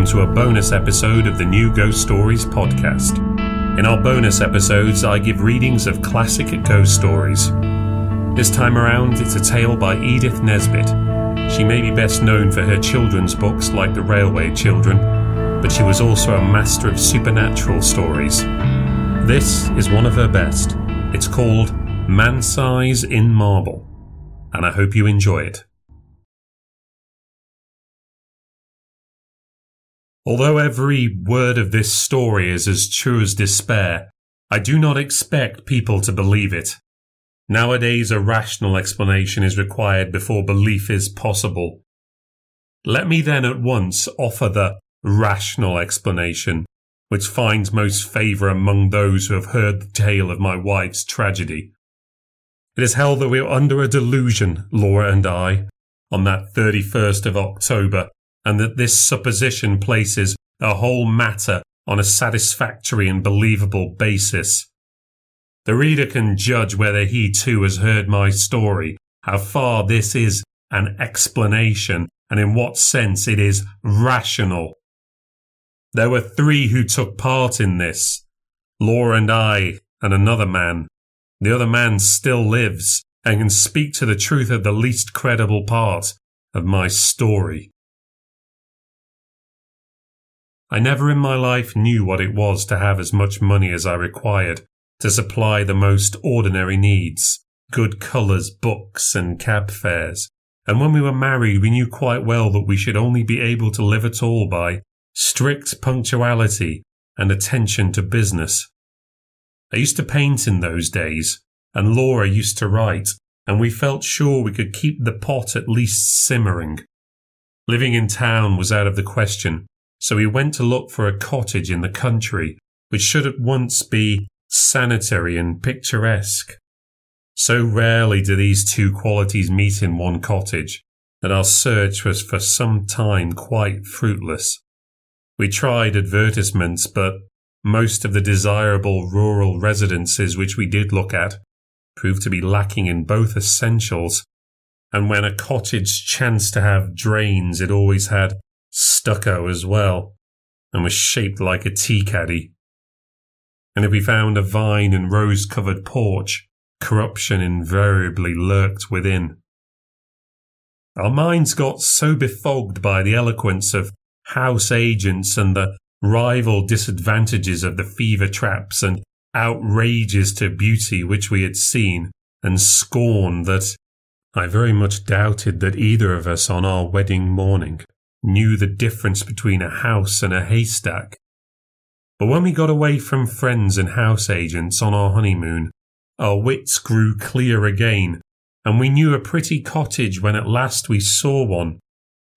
welcome to a bonus episode of the New Ghost Stories podcast. In our bonus episodes, I give readings of classic ghost stories. This time around, it's a tale by Edith Nesbit. She may be best known for her children's books like The Railway Children, but she was also a master of supernatural stories. This is one of her best. It's called Man Size in Marble, and I hope you enjoy it. Although every word of this story is as true as despair, I do not expect people to believe it. Nowadays, a rational explanation is required before belief is possible. Let me then at once offer the rational explanation, which finds most favour among those who have heard the tale of my wife's tragedy. It is held that we were under a delusion, Laura and I, on that 31st of October and that this supposition places the whole matter on a satisfactory and believable basis. The reader can judge whether he too has heard my story, how far this is an explanation, and in what sense it is rational. There were three who took part in this Laura and I, and another man. The other man still lives and can speak to the truth of the least credible part of my story. I never in my life knew what it was to have as much money as I required to supply the most ordinary needs, good colours, books, and cab fares. And when we were married, we knew quite well that we should only be able to live at all by strict punctuality and attention to business. I used to paint in those days, and Laura used to write, and we felt sure we could keep the pot at least simmering. Living in town was out of the question, so he went to look for a cottage in the country, which should at once be sanitary and picturesque. So rarely do these two qualities meet in one cottage that our search was for some time quite fruitless. We tried advertisements, but most of the desirable rural residences which we did look at proved to be lacking in both essentials. And when a cottage chanced to have drains, it always had stucco as well, and was shaped like a tea caddy. And if we found a vine and rose covered porch, corruption invariably lurked within. Our minds got so befogged by the eloquence of house agents and the rival disadvantages of the fever traps and outrages to beauty which we had seen and scorned that I very much doubted that either of us on our wedding morning knew the difference between a house and a haystack. But when we got away from friends and house agents on our honeymoon, our wits grew clear again, and we knew a pretty cottage when at last we saw one.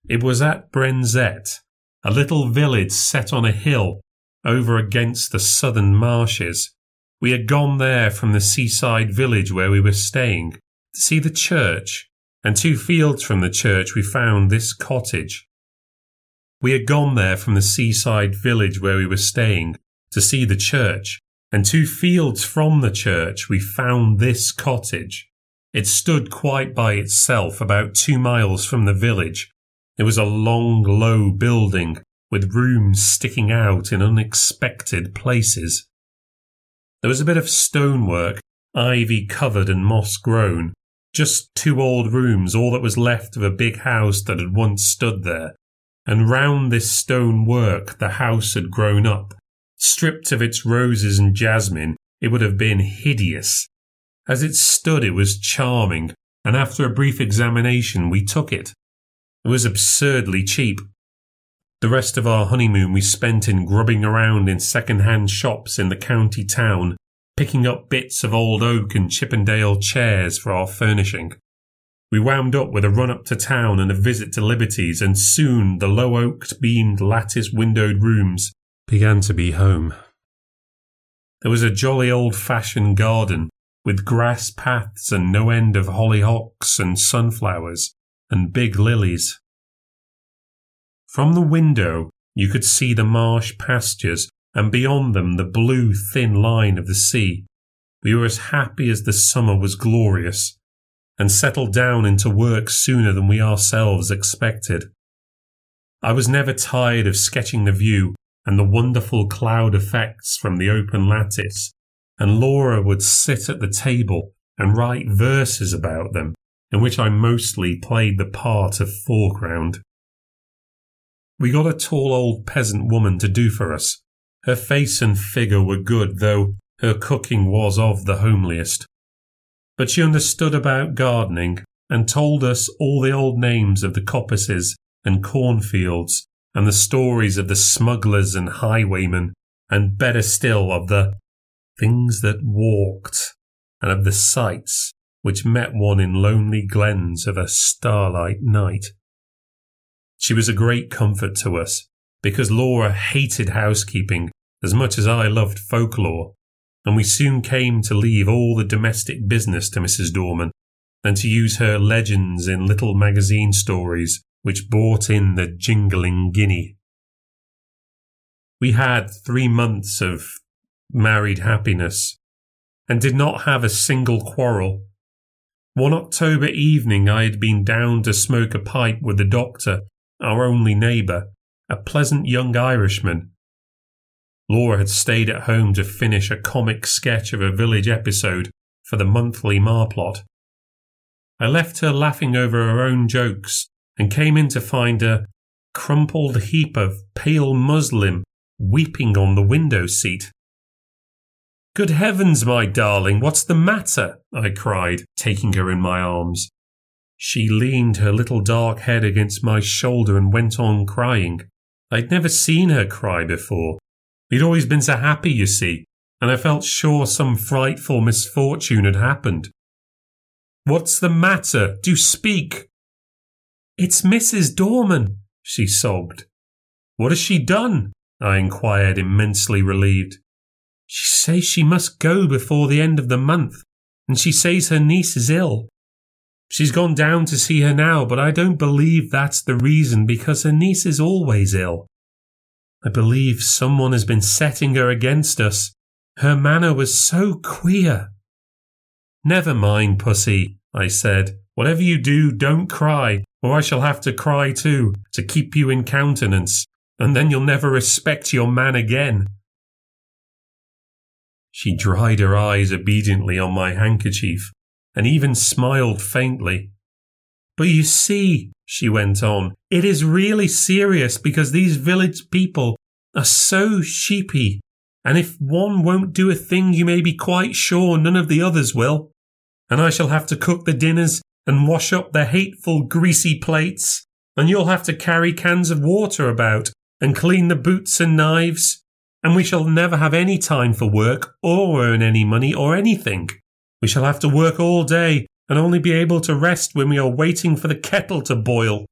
It was at Brenzett, a little village set on a hill over against the southern marshes. We had gone there from the seaside village where we were staying to see the church, and two fields from the church we found this cottage. We had gone there from the seaside village where we were staying to see the church, and two fields from the church we found this cottage. It stood quite by itself about two miles from the village. It was a long, low building with rooms sticking out in unexpected places. There was a bit of stonework, ivy covered and moss grown, just two old rooms, all that was left of a big house that had once stood there and round this stone work the house had grown up. Stripped of its roses and jasmine, it would have been hideous. As it stood, it was charming, and after a brief examination, we took it. It was absurdly cheap. The rest of our honeymoon we spent in grubbing around in second-hand shops in the county town, picking up bits of old oak and Chippendale chairs for our furnishing. We wound up with a run up to town and a visit to Liberty's, and soon the low oaked, beamed, lattice windowed rooms began to be home. There was a jolly old fashioned garden with grass paths and no end of hollyhocks and sunflowers and big lilies. From the window, you could see the marsh pastures and beyond them the blue thin line of the sea. We were as happy as the summer was glorious and settled down into work sooner than we ourselves expected. I was never tired of sketching the view and the wonderful cloud effects from the open lattice, and Laura would sit at the table and write verses about them, in which I mostly played the part of foreground. We got a tall old peasant woman to do for us. Her face and figure were good, though her cooking was of the homeliest. But she understood about gardening and told us all the old names of the coppices and cornfields and the stories of the smugglers and highwaymen, and better still of the things that walked and of the sights which met one in lonely glens of a starlight night. She was a great comfort to us because Laura hated housekeeping as much as I loved folklore, and we soon came to leave all the domestic business to Mrs. Dorman and to use her legends in little magazine stories which brought in the jingling guinea. We had three months of married happiness and did not have a single quarrel. One October evening, I had been down to smoke a pipe with the doctor, our only neighbour, a pleasant young Irishman. Laura had stayed at home to finish a comic sketch of a village episode for the monthly Marplot. I left her laughing over her own jokes and came in to find a crumpled heap of pale muslin weeping on the window seat. Good heavens, my darling, what's the matter? I cried, taking her in my arms. She leaned her little dark head against my shoulder and went on crying. I'd never seen her cry before. We'd always been so happy, you see, and I felt sure some frightful misfortune had happened. What's the matter? Do speak! It's Mrs. Dorman, she sobbed. What has she done? I inquired, immensely relieved. She says she must go before the end of the month, and she says her niece is ill. She's gone down to see her now, but I don't believe that's the reason because her niece is always ill. I believe someone has been setting her against us. Her manner was so queer. Never mind, pussy, I said. Whatever you do, don't cry or I shall have to cry too, to keep you in countenance, and then you'll never respect your man again. She dried her eyes obediently on my handkerchief, and even smiled faintly. But you see, she went on, it is really serious because these village people are so sheepy, and if one won't do a thing, you may be quite sure none of the others will. And I shall have to cook the dinners and wash up the hateful greasy plates, and you'll have to carry cans of water about and clean the boots and knives, and we shall never have any time for work or earn any money or anything. We shall have to work all day and only be able to rest when we are waiting for the kettle to boil.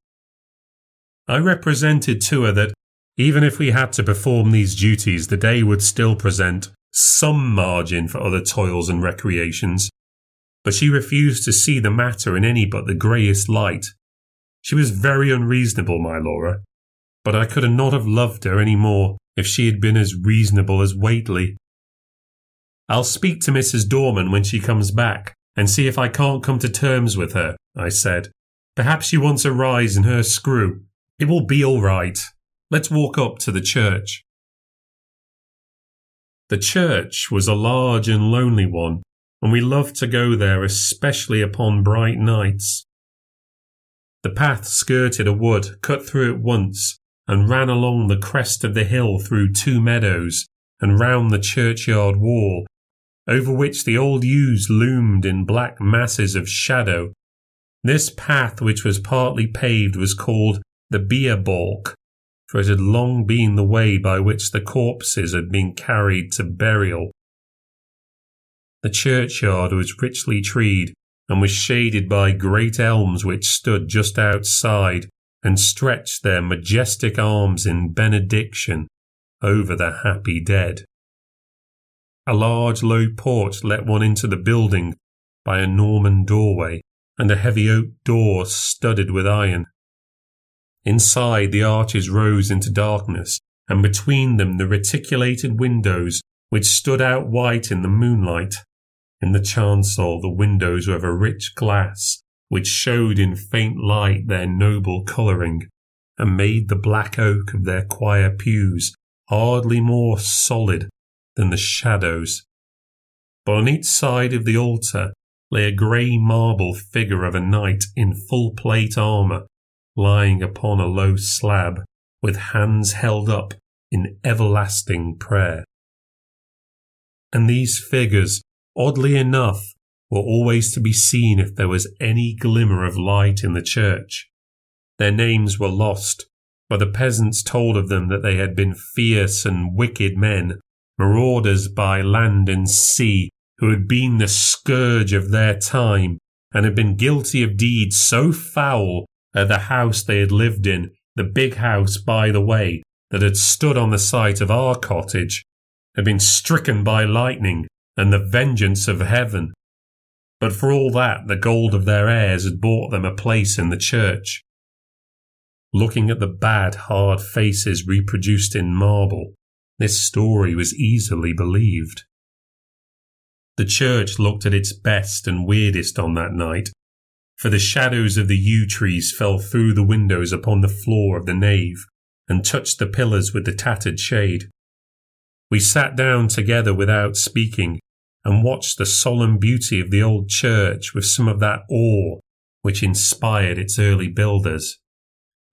I represented to her that even if we had to perform these duties, the day would still present some margin for other toils and recreations, but she refused to see the matter in any but the greyest light. She was very unreasonable, my Laura, but I could not have loved her any more if she had been as reasonable as Whately. I'll speak to Mrs. Dorman when she comes back and see if I can't come to terms with her, I said. Perhaps she wants a rise in her screw. It will be all right. Let's walk up to the church. The church was a large and lonely one and we loved to go there, especially upon bright nights. The path skirted a wood, cut through it once, and ran along the crest of the hill through two meadows and round the churchyard wall, over which the old yews loomed in black masses of shadow. This path, which was partly paved, was called the bier balk, for it had long been the way by which the corpses had been carried to burial. The churchyard was richly treed and was shaded by great elms which stood just outside and stretched their majestic arms in benediction over the happy dead. A large low porch let one into the building by a Norman doorway and a heavy oak door studded with iron. Inside the arches rose into darkness, and between them the reticulated windows which stood out white in the moonlight. In the chancel, the windows were of a rich glass, which showed in faint light their noble colouring, and made the black oak of their choir pews hardly more solid than the shadows. But on each side of the altar lay a grey marble figure of a knight in full plate armour, lying upon a low slab, with hands held up in everlasting prayer. And these figures, oddly enough, were always to be seen if there was any glimmer of light in the church. Their names were lost, but the peasants told of them that they had been fierce and wicked men, marauders by land and sea, who had been the scourge of their time, and had been guilty of deeds so foul at the house they had lived in, the big house by the way, that had stood on the site of our cottage, had been stricken by lightning and the vengeance of heaven, but for all that, the gold of their heirs had bought them a place in the church. Looking at the bad, hard faces reproduced in marble, this story was easily believed. The church looked at its best and weirdest on that night, for the shadows of the yew trees fell through the windows upon the floor of the nave and touched the pillars with the tattered shade. We sat down together without speaking, and watched the solemn beauty of the old church with some of that awe which inspired its early builders.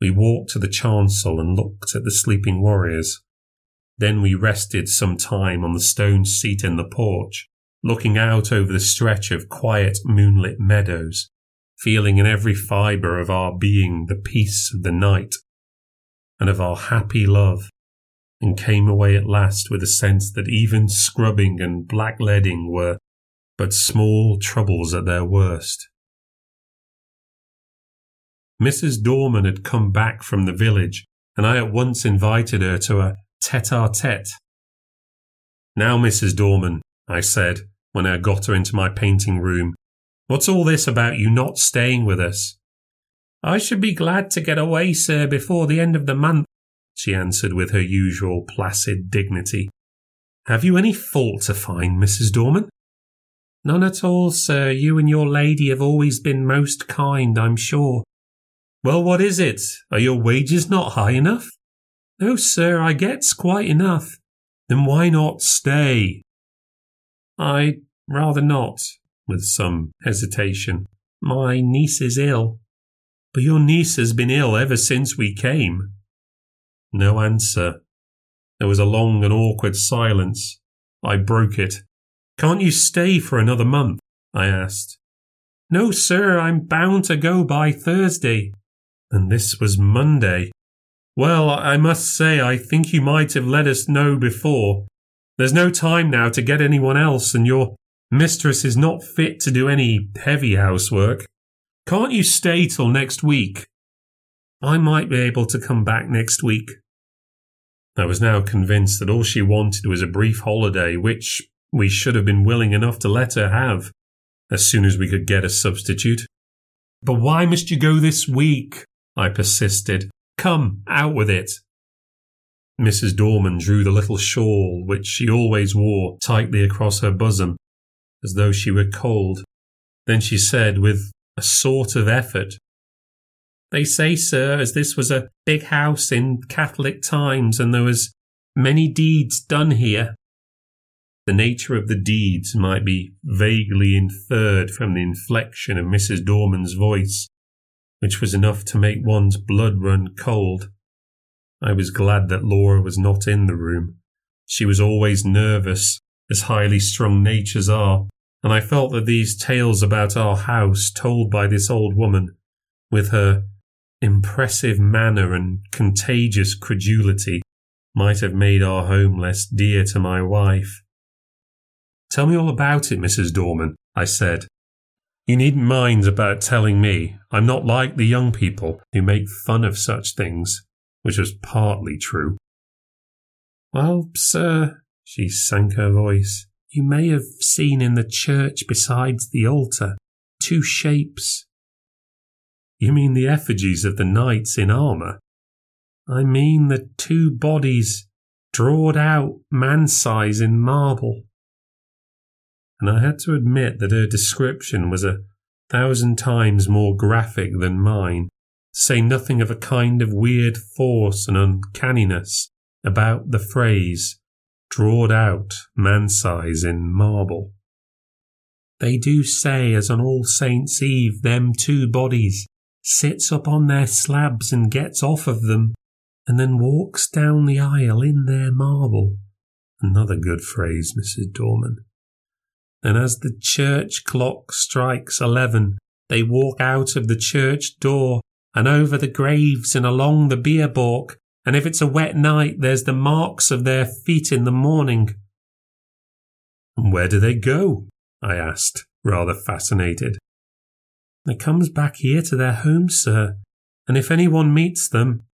We walked to the chancel and looked at the sleeping warriors. Then we rested some time on the stone seat in the porch, looking out over the stretch of quiet moonlit meadows, feeling in every fibre of our being the peace of the night and of our happy love and came away at last with a sense that even scrubbing and blackleading were but small troubles at their worst. Mrs. Dorman had come back from the village, and I at once invited her to a tete a tete. Now, Mrs. Dorman, I said, when I got her into my painting room, what's all this about you not staying with us? I should be glad to get away, sir, before the end of the month, she answered with her usual placid dignity. Have you any fault to find, Mrs. Dorman? None at all, sir. You and your lady have always been most kind, I'm sure. Well, what is it? Are your wages not high enough? No, sir, I gets quite enough. Then why not stay? I'd rather not, with some hesitation. My niece is ill. But your niece has been ill ever since we came. No answer. There was a long and awkward silence. I broke it. Can't you stay for another month? I asked. No, sir, I'm bound to go by Thursday. And this was Monday. Well, I must say, I think you might have let us know before. There's no time now to get anyone else, and your mistress is not fit to do any heavy housework. Can't you stay till next week? I might be able to come back next week. I was now convinced that all she wanted was a brief holiday, which we should have been willing enough to let her have, as soon as we could get a substitute. But why must you go this week? I persisted. Come, out with it. Mrs. Dorman drew the little shawl which she always wore tightly across her bosom, as though she were cold. Then she said, with a sort of effort, they say, sir, as this was a big house in Catholic times and there was many deeds done here. The nature of the deeds might be vaguely inferred from the inflection of Mrs. Dorman's voice, which was enough to make one's blood run cold. I was glad that Laura was not in the room. She was always nervous, as highly strung natures are, and I felt that these tales about our house told by this old woman, with her impressive manner and contagious credulity might have made our home less dear to my wife. Tell me all about it, Mrs. Dorman, I said. You needn't mind about telling me. I'm not like the young people who make fun of such things, which was partly true. Well, sir, she sank her voice, you may have seen in the church besides the altar two shapes you mean the effigies of the knights in armour? I mean the two bodies drawed out man size in marble. And I had to admit that her description was a thousand times more graphic than mine. to say nothing of a kind of weird force and uncanniness about the phrase, drawed out man size in marble. They do say as on All Saints' Eve them two bodies sits up on their slabs and gets off of them, and then walks down the aisle in their marble. Another good phrase, Mrs. Dorman. And as the church clock strikes eleven, they walk out of the church door and over the graves and along the bier balk, and if it's a wet night, there's the marks of their feet in the morning. And where do they go? I asked, rather fascinated. They comes back here to their home, sir, and if anyone meets them.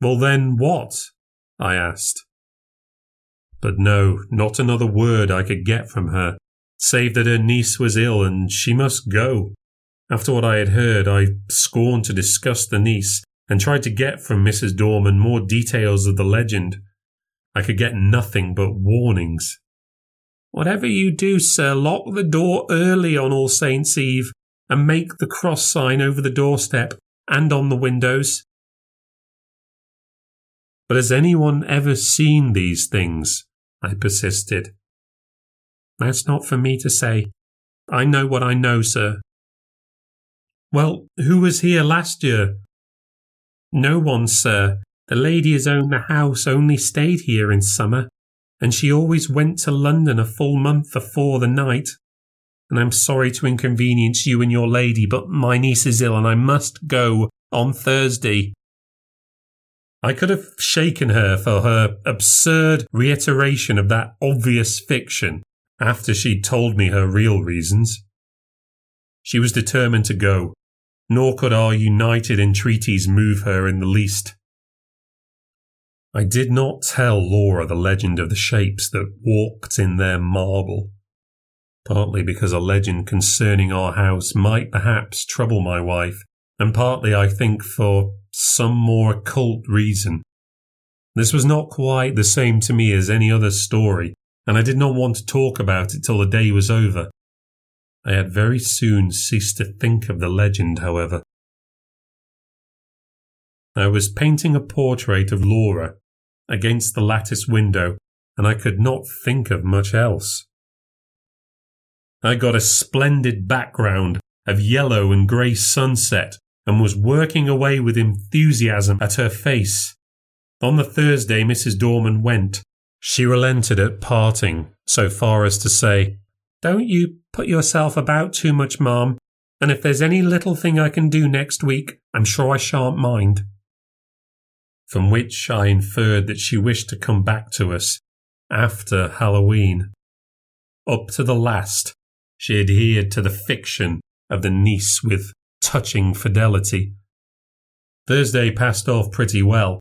Well, then what? I asked. But no, not another word I could get from her, save that her niece was ill and she must go. After what I had heard, I scorned to discuss the niece and tried to get from Mrs. Dorman more details of the legend. I could get nothing but warnings. Whatever you do, sir, lock the door early on All Saints' Eve and make the cross sign over the doorstep and on the windows. But has anyone ever seen these things? I persisted. That's not for me to say. I know what I know, sir. Well, who was here last year? No one, sir. The lady who's owned the house only stayed here in summer and she always went to London a full month afore the night. And I'm sorry to inconvenience you and your lady, but my niece is ill and I must go on Thursday. I could have shaken her for her absurd reiteration of that obvious fiction after she'd told me her real reasons. She was determined to go, nor could our united entreaties move her in the least. I did not tell Laura the legend of the shapes that walked in their marble, partly because a legend concerning our house might perhaps trouble my wife, and partly, I think, for some more occult reason. This was not quite the same to me as any other story, and I did not want to talk about it till the day was over. I had very soon ceased to think of the legend, however. I was painting a portrait of Laura against the lattice window, and I could not think of much else. I got a splendid background of yellow and grey sunset and was working away with enthusiasm at her face. On the Thursday Mrs. Dorman went. She relented at parting so far as to say, Don't you put yourself about too much, ma'am, and if there's any little thing I can do next week, I'm sure I shan't mind from which I inferred that she wished to come back to us after Halloween. Up to the last, she adhered to the fiction of the niece with touching fidelity. Thursday passed off pretty well.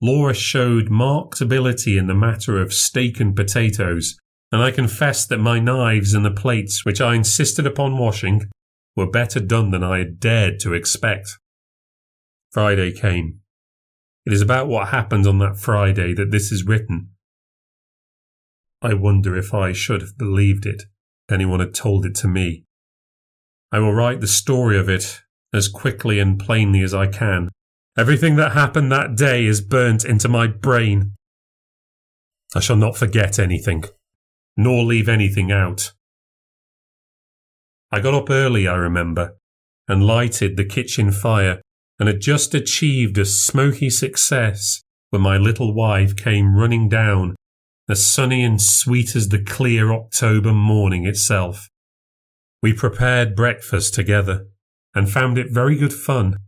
Laura showed marked ability in the matter of steak and potatoes, and I confess that my knives and the plates which I insisted upon washing were better done than I had dared to expect. Friday came. It is about what happened on that Friday that this is written. I wonder if I should have believed it if anyone had told it to me. I will write the story of it as quickly and plainly as I can. Everything that happened that day is burnt into my brain. I shall not forget anything, nor leave anything out. I got up early, I remember, and lighted the kitchen fire and had just achieved a smoky success when my little wife came running down, as sunny and sweet as the clear October morning itself. We prepared breakfast together and found it very good fun.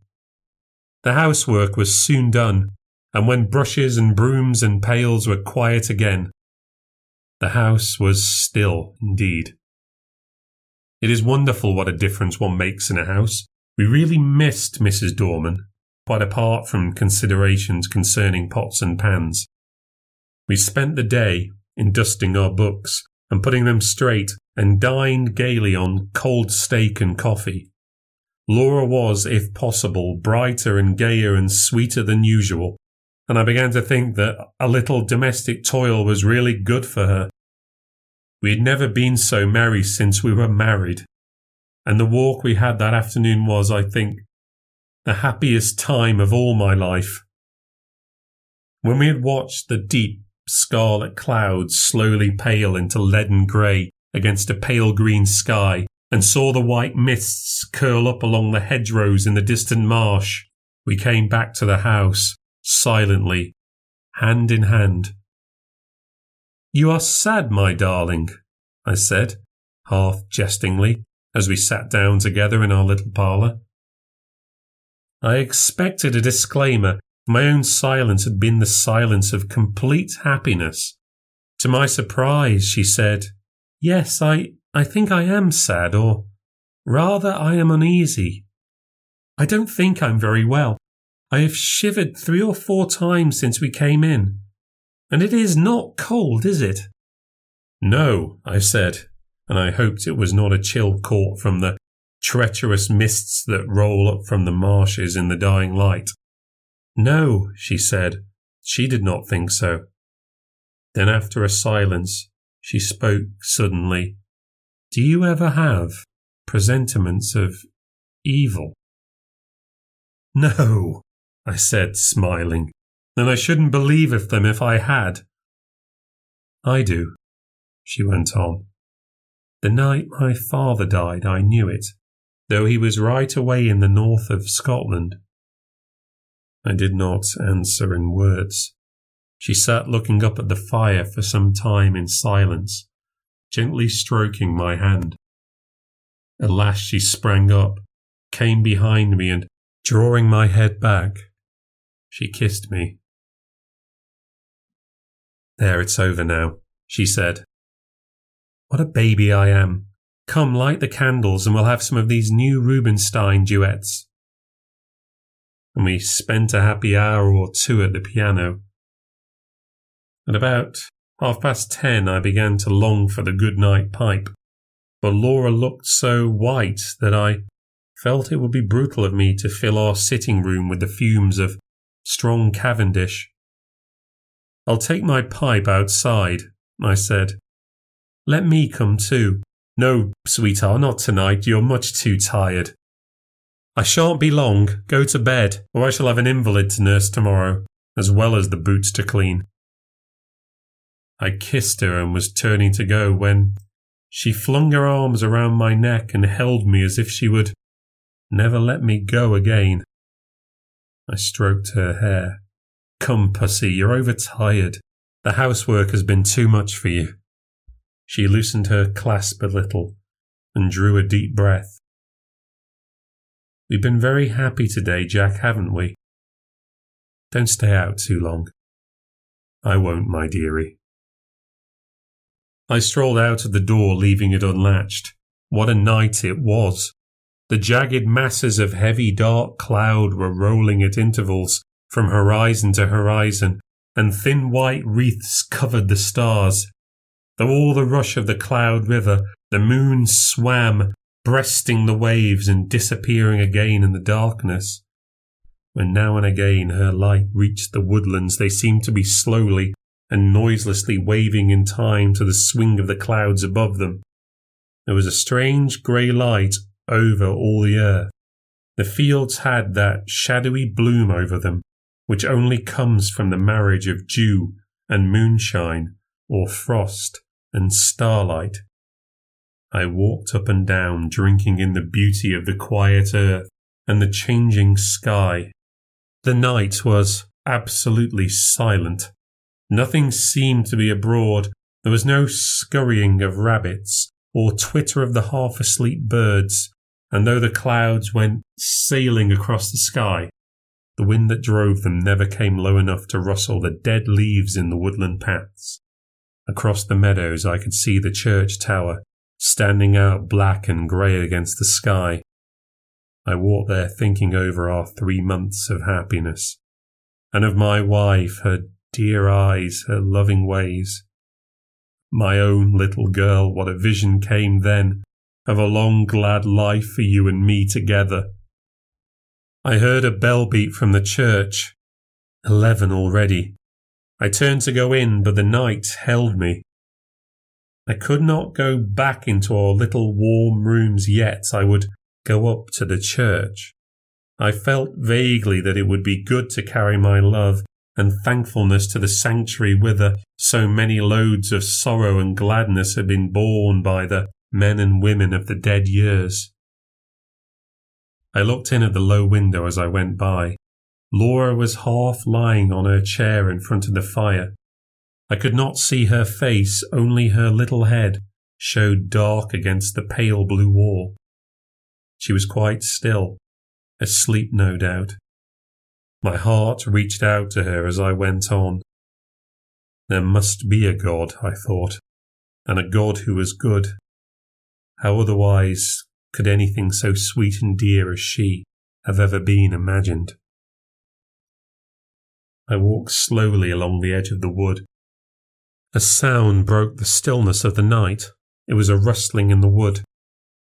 The housework was soon done, and when brushes and brooms and pails were quiet again, the house was still indeed. It is wonderful what a difference one makes in a house. We really missed Mrs. Dorman, quite apart from considerations concerning pots and pans. We spent the day in dusting our books and putting them straight and dined gaily on cold steak and coffee. Laura was, if possible, brighter and gayer and sweeter than usual, and I began to think that a little domestic toil was really good for her. We had never been so merry since we were married, and the walk we had that afternoon was, I think, the happiest time of all my life. When we had watched the deep scarlet clouds slowly pale into leaden grey against a pale green sky, and saw the white mists curl up along the hedgerows in the distant marsh, we came back to the house, silently, hand in hand. You are sad, my darling, I said, half jestingly, as we sat down together in our little parlour. I expected a disclaimer. My own silence had been the silence of complete happiness. To my surprise, she said, Yes, I, I think I am sad, or rather, I am uneasy. I don't think I'm very well. I have shivered three or four times since we came in. And it is not cold, is it? No, I said, and I hoped it was not a chill caught from the treacherous mists that roll up from the marshes in the dying light. No, she said. She did not think so. Then, after a silence, she spoke suddenly. Do you ever have presentiments of evil? No, I said, smiling, and I shouldn't believe of them if I had. I do, she went on. The night my father died, I knew it, though he was right away in the north of Scotland. I did not answer in words. She sat looking up at the fire for some time in silence, gently stroking my hand. At last she sprang up, came behind me, and, drawing my head back, she kissed me. There, it's over now, she said. What a baby I am. Come, light the candles, and we'll have some of these new Rubinstein duets. And we spent a happy hour or two at the piano. At about half past ten, I began to long for the good night pipe, but Laura looked so white that I felt it would be brutal of me to fill our sitting room with the fumes of strong Cavendish. I'll take my pipe outside, I said. Let me come too. No, sweetheart, not tonight. You're much too tired. I shan't be long. Go to bed, or I shall have an invalid to nurse tomorrow, as well as the boots to clean. I kissed her and was turning to go when she flung her arms around my neck and held me as if she would never let me go again. I stroked her hair. Come, pussy, you're overtired. The housework has been too much for you. She loosened her clasp a little and drew a deep breath. We've been very happy today, Jack, haven't we? Don't stay out too long. I won't, my dearie. I strolled out of the door, leaving it unlatched. What a night it was! The jagged masses of heavy dark cloud were rolling at intervals from horizon to horizon, and thin white wreaths covered the stars. Through all the rush of the cloud river, the moon swam, breasting the waves and disappearing again in the darkness. When now and again her light reached the woodlands, they seemed to be slowly and noiselessly waving in time to the swing of the clouds above them. There was a strange grey light over all the earth. The fields had that shadowy bloom over them, which only comes from the marriage of dew and moonshine, or frost and starlight. I walked up and down, drinking in the beauty of the quiet earth and the changing sky. The night was absolutely silent. Nothing seemed to be abroad. There was no scurrying of rabbits or twitter of the half asleep birds, and though the clouds went sailing across the sky, the wind that drove them never came low enough to rustle the dead leaves in the woodland paths. Across the meadows I could see the church tower, standing out black and grey against the sky. I walked there thinking over our three months of happiness, and of my wife, her dear eyes, her loving ways. My own little girl, what a vision came then of a long, glad life for you and me together. I heard a bell beat from the church. Eleven already. I turned to go in, but the night held me. I could not go back into our little warm rooms yet. I would go up to the church. I felt vaguely that it would be good to carry my love and thankfulness to the sanctuary whither so many loads of sorrow and gladness had been borne by the men and women of the dead years. I looked in at the low window as I went by. Laura was half lying on her chair in front of the fire. I could not see her face, only her little head showed dark against the pale blue wall. She was quite still, asleep no doubt. My heart reached out to her as I went on. There must be a God, I thought, and a God who was good. How otherwise could anything so sweet and dear as she have ever been imagined? I walked slowly along the edge of the wood. A sound broke the stillness of the night. It was a rustling in the wood.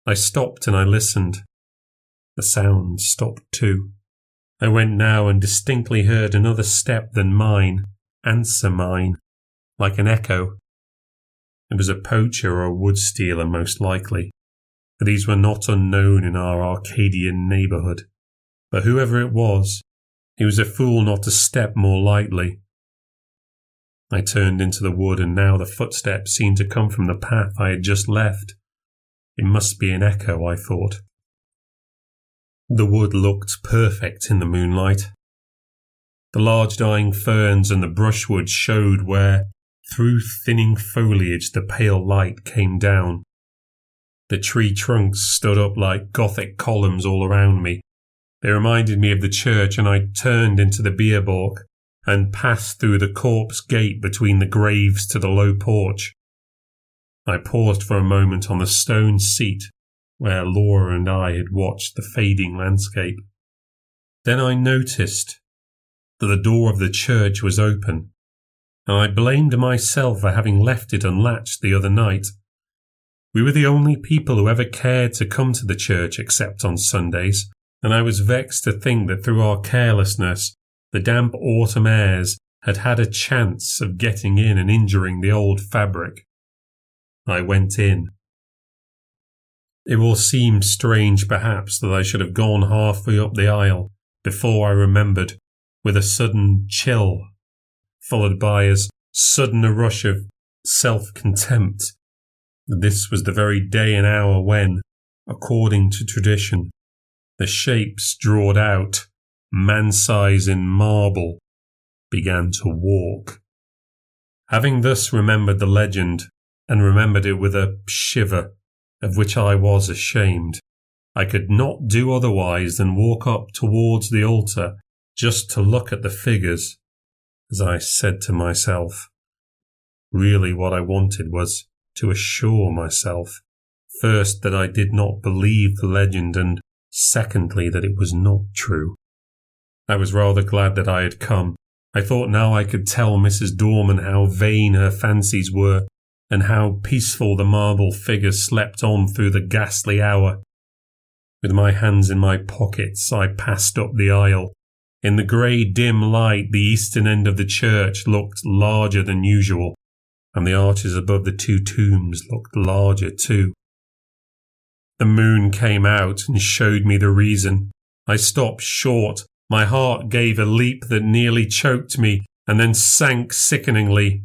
I stopped and I listened. The sound stopped too. I went now and distinctly heard another step than mine answer mine, like an echo. It was a poacher or a wood stealer, most likely, for these were not unknown in our Arcadian neighbourhood. But whoever it was, he was a fool not to step more lightly. I turned into the wood, and now the footsteps seemed to come from the path I had just left. It must be an echo, I thought. The wood looked perfect in the moonlight. The large dying ferns and the brushwood showed where, through thinning foliage, the pale light came down. The tree trunks stood up like Gothic columns all around me. They reminded me of the church, and I turned into the bier balk and passed through the corpse gate between the graves to the low porch. I paused for a moment on the stone seat where Laura and I had watched the fading landscape. Then I noticed that the door of the church was open, and I blamed myself for having left it unlatched the other night. We were the only people who ever cared to come to the church except on Sundays, and I was vexed to think that through our carelessness, the damp autumn airs had had a chance of getting in and injuring the old fabric. I went in it will seem strange, perhaps, that I should have gone halfway up the aisle before I remembered, with a sudden chill, followed by as sudden a rush of self contempt, that this was the very day and hour when, according to tradition, the shapes drawed out, man size in marble, began to walk. Having thus remembered the legend, and remembered it with a shiver, of which I was ashamed. I could not do otherwise than walk up towards the altar just to look at the figures, as I said to myself. Really, what I wanted was to assure myself, first, that I did not believe the legend, and secondly, that it was not true. I was rather glad that I had come. I thought now I could tell Mrs. Dorman how vain her fancies were and how peaceful the marble figure slept on through the ghastly hour. With my hands in my pockets, I passed up the aisle. In the grey, dim light, the eastern end of the church looked larger than usual, and the arches above the two tombs looked larger too. The moon came out and showed me the reason. I stopped short. My heart gave a leap that nearly choked me and then sank sickeningly.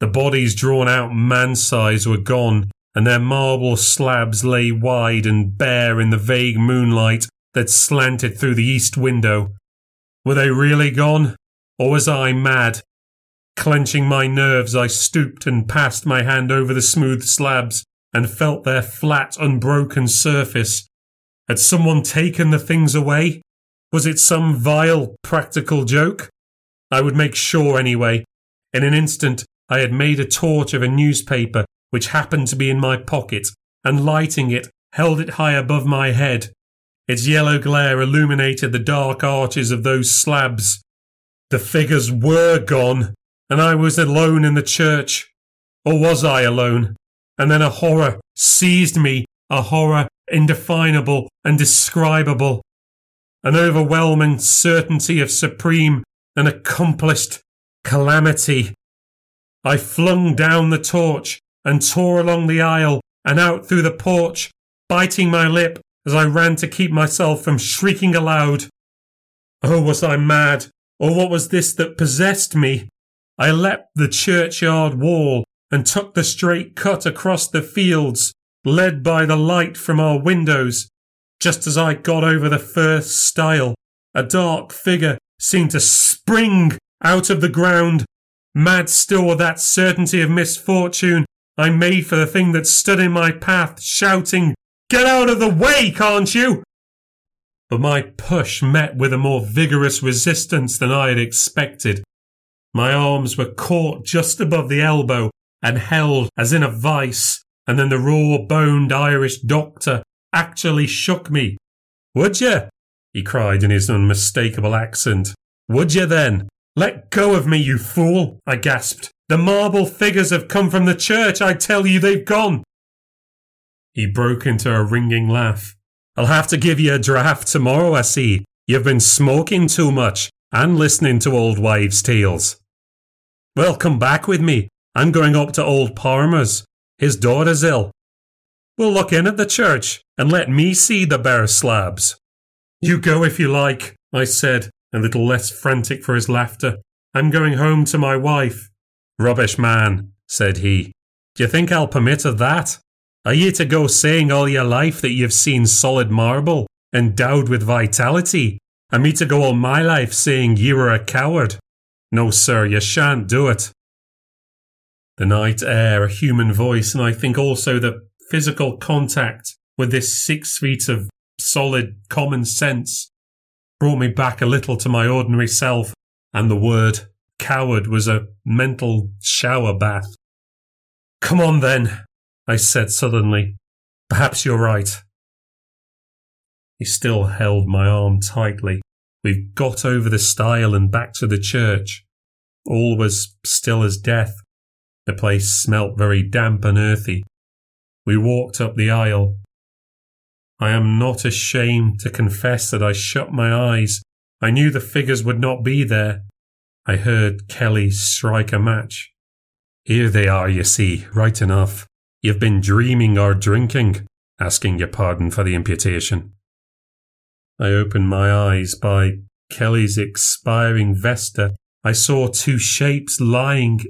The bodies drawn out man size were gone, and their marble slabs lay wide and bare in the vague moonlight that slanted through the east window. Were they really gone? Or was I mad? Clenching my nerves, I stooped and passed my hand over the smooth slabs and felt their flat, unbroken surface. Had someone taken the things away? Was it some vile practical joke? I would make sure anyway. In an instant, I had made a torch of a newspaper which happened to be in my pocket, and lighting it, held it high above my head. Its yellow glare illuminated the dark arches of those slabs. The figures were gone, and I was alone in the church. Or was I alone? And then a horror seized me, a horror indefinable and describable. An overwhelming certainty of supreme and accomplished calamity. I flung down the torch and tore along the aisle and out through the porch, biting my lip as I ran to keep myself from shrieking aloud. Oh, was I mad, or what was this that possessed me? I leapt the churchyard wall and took the straight cut across the fields, led by the light from our windows. Just as I got over the first stile, a dark figure seemed to spring out of the ground. Mad still with that certainty of misfortune, I made for the thing that stood in my path, shouting, Get out of the way, can't you? But my push met with a more vigorous resistance than I had expected. My arms were caught just above the elbow and held as in a vice, and then the raw boned Irish doctor actually shook me. Would you? he cried in his unmistakable accent. Would you then? Let go of me, you fool, I gasped. The marble figures have come from the church. I tell you, they've gone. He broke into a ringing laugh. I'll have to give you a draft tomorrow, I see. You've been smoking too much and listening to old wives' tales. Well, come back with me. I'm going up to old Palmer's. His daughter's ill. We'll look in at the church and let me see the bare slabs. You go if you like, I said, a little less frantic for his laughter. I'm going home to my wife. Rubbish, man, said he. Do you think I'll permit of that? Are you to go saying all your life that you've seen solid marble, endowed with vitality, and me to go all my life saying you were a coward? No, sir, you shan't do it. The night air, a human voice, and I think also the physical contact with this six feet of solid common sense brought me back a little to my ordinary self, and the word coward was a mental shower bath. Come on then, I said suddenly. Perhaps you're right. He still held my arm tightly. We've got over the stile and back to the church. All was still as death. The place smelt very damp and earthy. We walked up the aisle. I am not ashamed to confess that I shut my eyes. I knew the figures would not be there. I heard Kelly strike a match. Here they are, you see, right enough. You've been dreaming or drinking, asking your pardon for the imputation. I opened my eyes by Kelly's expiring vesta. I saw two shapes lying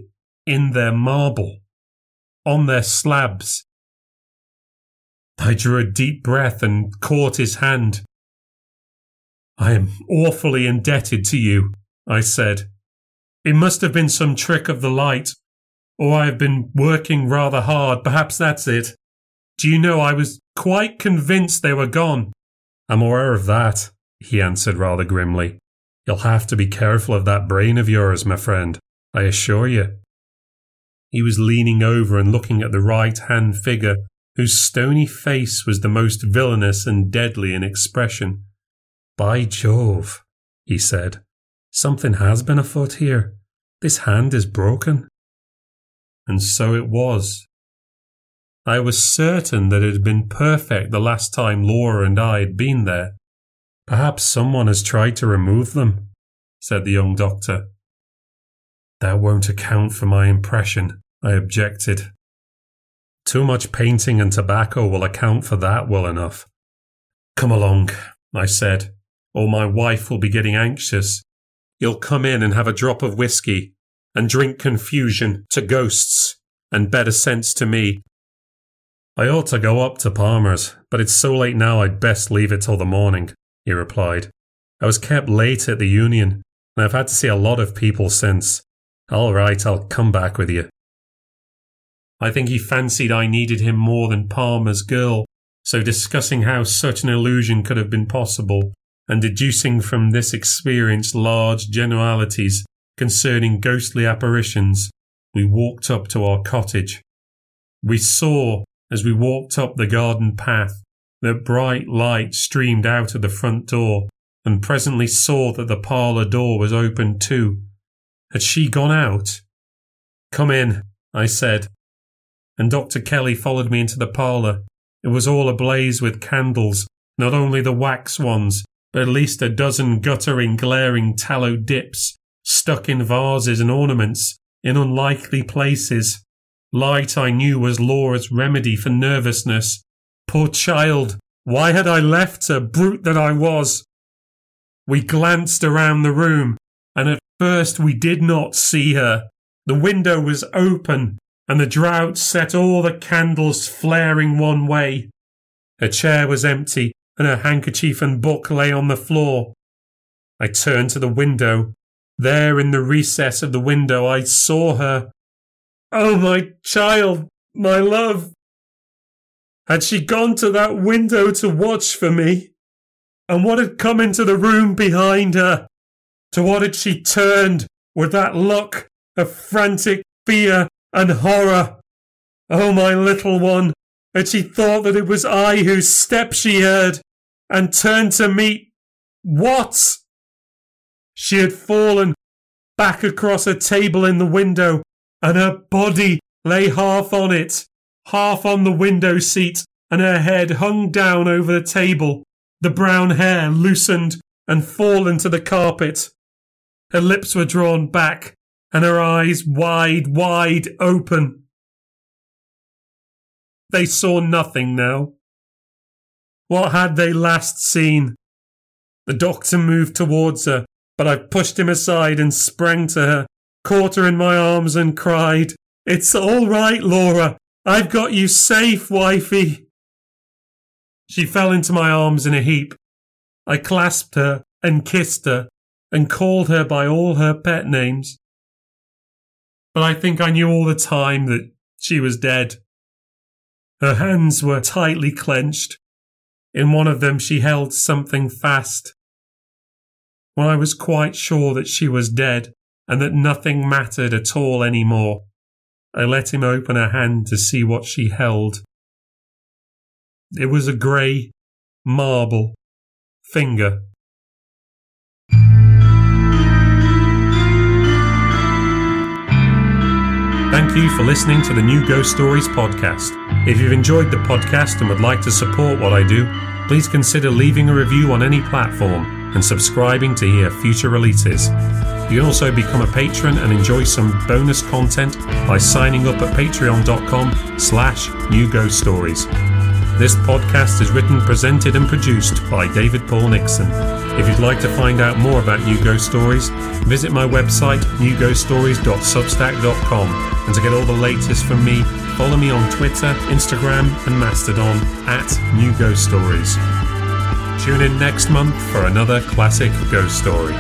in their marble, on their slabs. I drew a deep breath and caught his hand. I am awfully indebted to you, I said. It must have been some trick of the light or I've been working rather hard. Perhaps that's it. Do you know, I was quite convinced they were gone. I'm aware of that, he answered rather grimly. You'll have to be careful of that brain of yours, my friend, I assure you. He was leaning over and looking at the right hand figure, whose stony face was the most villainous and deadly in expression. By Jove, he said, something has been afoot here. This hand is broken. And so it was. I was certain that it had been perfect the last time Laura and I had been there. Perhaps someone has tried to remove them, said the young doctor. That won't account for my impression, I objected. Too much painting and tobacco will account for that well enough. Come along, I said, or my wife will be getting anxious. You'll come in and have a drop of whisky and drink confusion to ghosts and better sense to me. I ought to go up to Palmer's, but it's so late now I'd best leave it till the morning, he replied. I was kept late at the union, and I've had to see a lot of people since. All right, I'll come back with you. I think he fancied I needed him more than Palmer's girl, so discussing how such an illusion could have been possible, and deducing from this experience large generalities concerning ghostly apparitions, we walked up to our cottage. We saw, as we walked up the garden path, that bright light streamed out of the front door, and presently saw that the parlour door was open too. Had she gone out? Come in, I said, and Dr. Kelly followed me into the parlour. It was all ablaze with candles, not only the wax ones, but at least a dozen guttering, glaring tallow dips stuck in vases and ornaments in unlikely places. Light I knew was Laura's remedy for nervousness. Poor child! Why had I left her, brute that I was? We glanced around the room, and at first we did not see her. The window was open, and the draught set all the candles flaring one way. Her chair was empty, and her handkerchief and book lay on the floor. I turned to the window. There in the recess of the window I saw her. Oh, my child, my love! Had she gone to that window to watch for me? And what had come into the room behind her? To what had she turned with that look of frantic fear and horror? Oh, my little one, had she thought that it was I whose step she heard, and turned to meet what? She had fallen back across a table in the window, and her body lay half on it, half on the window seat, and her head hung down over the table, the brown hair loosened and fallen to the carpet. Her lips were drawn back, and her eyes wide, wide open. They saw nothing now. What had they last seen? The doctor moved towards her, but I pushed him aside and sprang to her, caught her in my arms and cried, It's all right, Laura. I've got you safe, wifey. She fell into my arms in a heap. I clasped her and kissed her and called her by all her pet names. But I think I knew all the time that she was dead. Her hands were tightly clenched. In one of them she held something fast. When I was quite sure that she was dead and that nothing mattered at all any more, I let him open her hand to see what she held. It was a grey marble finger. Thank you for listening to the New Ghost Stories podcast. If you've enjoyed the podcast and would like to support what I do, please consider leaving a review on any platform and subscribing to hear future releases. You can also become a patron and enjoy some bonus content by signing up at patreon.com slash new ghost stories. This podcast is written, presented and produced by David Paul Nixon. If you'd like to find out more about New Ghost Stories, visit my website newghoststories.substack.com and to get all the latest from me, follow me on Twitter, Instagram and Mastodon at New Ghost Stories. Tune in next month for another classic ghost story.